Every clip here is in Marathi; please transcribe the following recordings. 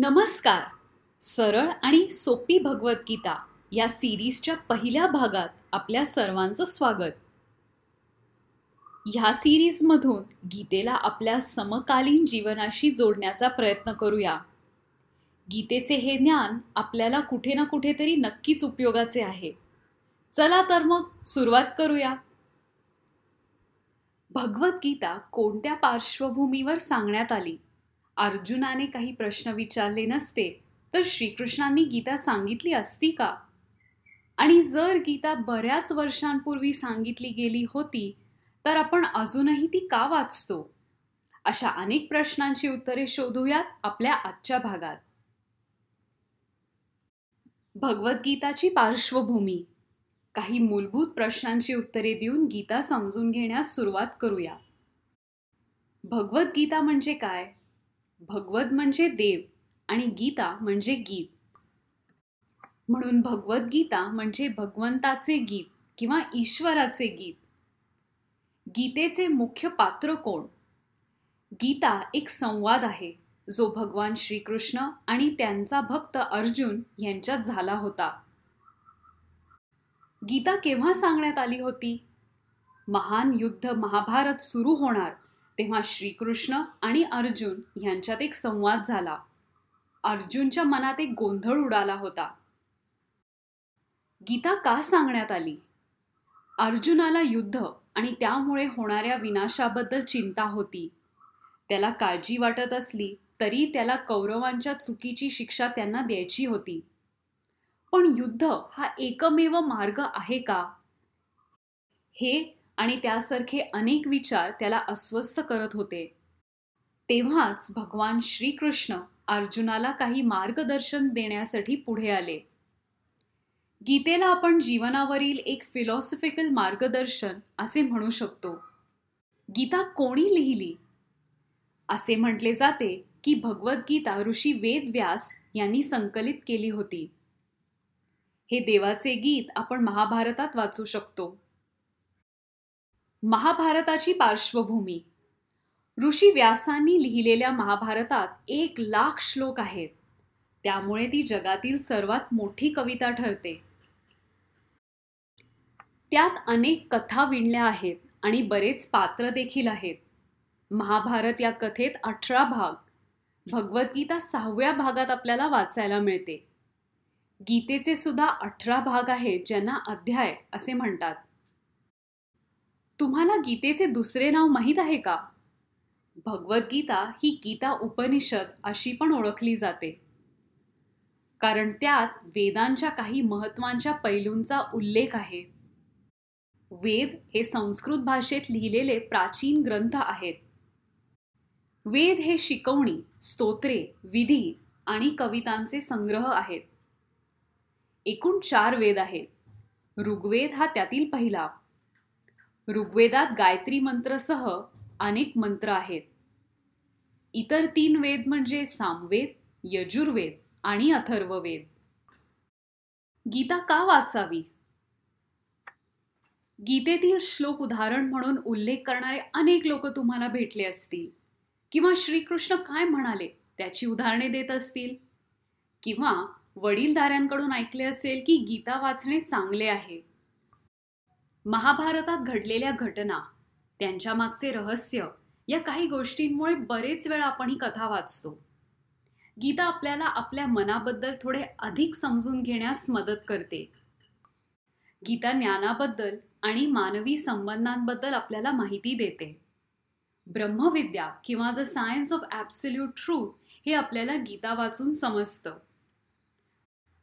नमस्कार. सरळ आणि सोपी भगवद्गीता या सिरीजच्या पहिल्या भागात आपल्या सर्वांचं स्वागत. ह्या सिरीजमधून गीतेला आपल्या समकालीन जीवनाशी जोडण्याचा प्रयत्न करूया. गीतेचे हे ज्ञान आपल्याला कुठे ना कुठेतरी नक्कीच उपयोगाचे आहे. चला तर मग सुरुवात करूया. भगवद्गीता कोणत्या पार्श्वभूमीवर सांगण्यात आली? अर्जुनाने काही प्रश्न विचारले नसते तर श्रीकृष्णांनी गीता सांगितली असती का? आणि जर गीता बऱ्याच वर्षांपूर्वी सांगितली गेली होती तर आपण अजूनही ती का वाचतो? अशा अनेक प्रश्नांची उत्तरे शोधूयात आपल्या आजच्या भागात. भगवद्गीताची पार्श्वभूमी. काही मूलभूत प्रश्नांची उत्तरे देऊन गीता समजून घेण्यास सुरुवात करूया. भगवद्गीता म्हणजे काय? भगवत म्हणजे देव आणि गीता म्हणजे गीत. म्हणून भगवद्गीता म्हणजे भगवंताचे गीत किंवा ईश्वराचे गीत. गीतेचे मुख्य पात्र कोण? गीता एक संवाद आहे जो भगवान श्रीकृष्ण आणि त्यांचा भक्त अर्जुन यांच्यात झाला होता. गीता केव्हा सांगण्यात आली होती? महान युद्ध महाभारत सुरू होणार तेव्हा श्रीकृष्ण आणि अर्जुन यांच्यात एक संवाद झाला. अर्जुनच्या मनात एक गोंधळ उडाला होता. गीता का सांगण्यात आली? अर्जुनाला युद्ध आणि त्यामुळे होणाऱ्या विनाशाबद्दल चिंता होती. त्याला काळजी वाटत असली तरी त्याला कौरवांच्या चुकीची शिक्षा त्यांना द्यायची होती. पण युद्ध हा एकमेव मार्ग आहे का? हे आणि त्यासारखे अनेक विचार त्याला अस्वस्थ करत होते. तेव्हाच भगवान श्रीकृष्ण अर्जुनाला काही मार्गदर्शन देण्यासाठी पुढे आले. गीतेला आपण जीवनावरील एक फिलॉसॉफिकल मार्गदर्शन असे म्हणू शकतो. गीता कोणी लिहिली? असे म्हटले जाते की भगवद्गीता ऋषी वेद व्यास यांनी संकलित केली होती. हे देवाचे गीत आपण महाभारतात वाचू शकतो. महाभारताची पार्श्वभूमी. ऋषी व्यासांनी लिहिलेल्या महाभारतात एक लाख श्लोक आहेत. त्यामुळे ती जगातील सर्वात मोठी कविता ठरते. त्यात अनेक कथा विणल्या आहेत आणि बरेच पात्र देखील आहेत. महाभारत या कथेत अठरा भाग. भगवद्गीता सहाव्या भागात आपल्याला वाचायला मिळते. गीतेचे सुद्धा अठरा भाग आहेत ज्यांना अध्याय असे म्हणतात. तुम्हाला गीतेचे दुसरे नाव माहीत आहे का? भगवद्गीता ही गीता उपनिषद अशी पण ओळखली जाते. कारण त्यात वेदांच्या काही महत्वांच्या पैलूंचा उल्लेख आहे. वेद हे संस्कृत भाषेत लिहिलेले प्राचीन ग्रंथ आहेत. वेद हे शिकवणी स्तोत्रे विधी आणि कवितांचे संग्रह आहेत. एकूण चार वेद आहेत. ऋग्वेद हा त्यातील पहिला. ऋग्वेदात गायत्री मंत्रसह अनेक मंत्र आहेत. इतर तीन वेद म्हणजे सामवेद यजुर्वेद आणि अथर्ववेद. गीता का वाचावी? गीतेतील श्लोक उदाहरण म्हणून उल्लेख करणारे अनेक लोक तुम्हाला भेटले असतील. किंवा श्रीकृष्ण काय म्हणाले त्याची उदाहरणे देत असतील? किंवा वडीलधाऱ्यांकडून ऐकले असेल की गीता वाचणे चांगले आहे. महाभारतात घडलेल्या घटना त्यांच्या मागचे रहस्य या काही गोष्टींमुळे बरेच वेळा आपण ही कथा वाचतो. गीता आपल्याला आपल्या मनाबद्दल थोडे अधिक समजून घेण्यास मदत करते. गीता ज्ञानाबद्दल आणि मानवी संबंधांबद्दल आपल्याला माहिती देते. ब्रह्मविद्या किंवा the science of absolute truth हे आपल्याला गीता वाचून समजतं.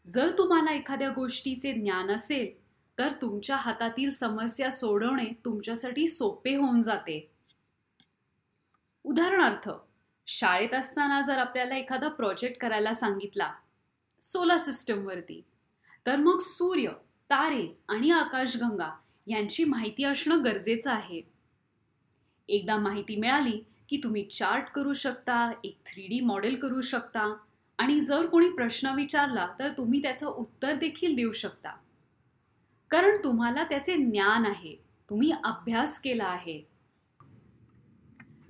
जर तुम्हाला एखाद्या गोष्टीचे ज्ञान असेल तर तुमच्या हातातील समस्या सोडवणे तुमच्यासाठी सोपे होऊन जाते. उदाहरणार्थ शाळेत असताना जर आपल्याला एखादा प्रोजेक्ट करायला सांगितला सोलर सिस्टमवरती तर मग सूर्य तारे आणि आकाशगंगा यांची माहिती असणं गरजेचं आहे. एकदा माहिती मिळाली की तुम्ही चार्ट करू शकता एक थ्री डी मॉडेल करू शकता आणि जर कोणी प्रश्न विचारला तर तुम्ही त्याचं उत्तर देखील देऊ शकता. कारण तुम्हाला त्याचे ज्ञान आहे. तुम्ही अभ्यास केला आहे.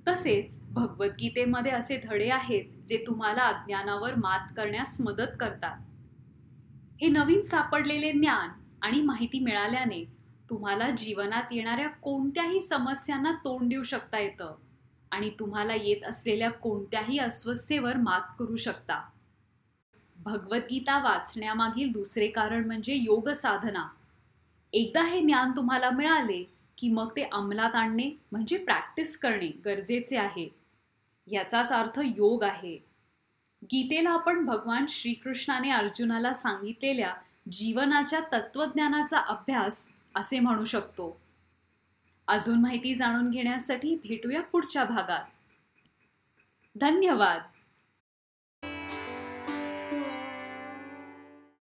तसेच भगवद्गीतेमध्ये असे धडे आहेत जे तुम्हाला अज्ञानावर मात करण्यास मदत करतात. हे नवीन सापडलेले ज्ञान आणि माहिती मिळाल्याने तुम्हाला जीवनात येणाऱ्या कोणत्याही समस्यांना तोंड देऊ शकता येतं आणि तुम्हाला येत असलेल्या कोणत्याही अस्वस्थतेवर मात करू शकता. भगवद्गीता वाचण्यामागील दुसरे कारण म्हणजे योग साधना. एकदा हे ज्ञान तुम्हाला मिळाले की मग ते अंमलात आणणे म्हणजे प्रॅक्टिस करणे गरजेचे आहे. याचाच अर्थ योग आहे. गीतेला आपण भगवान श्रीकृष्णाने अर्जुनाला सांगितलेल्या जीवनाच्या तत्वज्ञानाचा अभ्यास असे म्हणू शकतो. अजून माहिती जाणून घेण्यासाठी भेटूया पुढच्या भागात. धन्यवाद!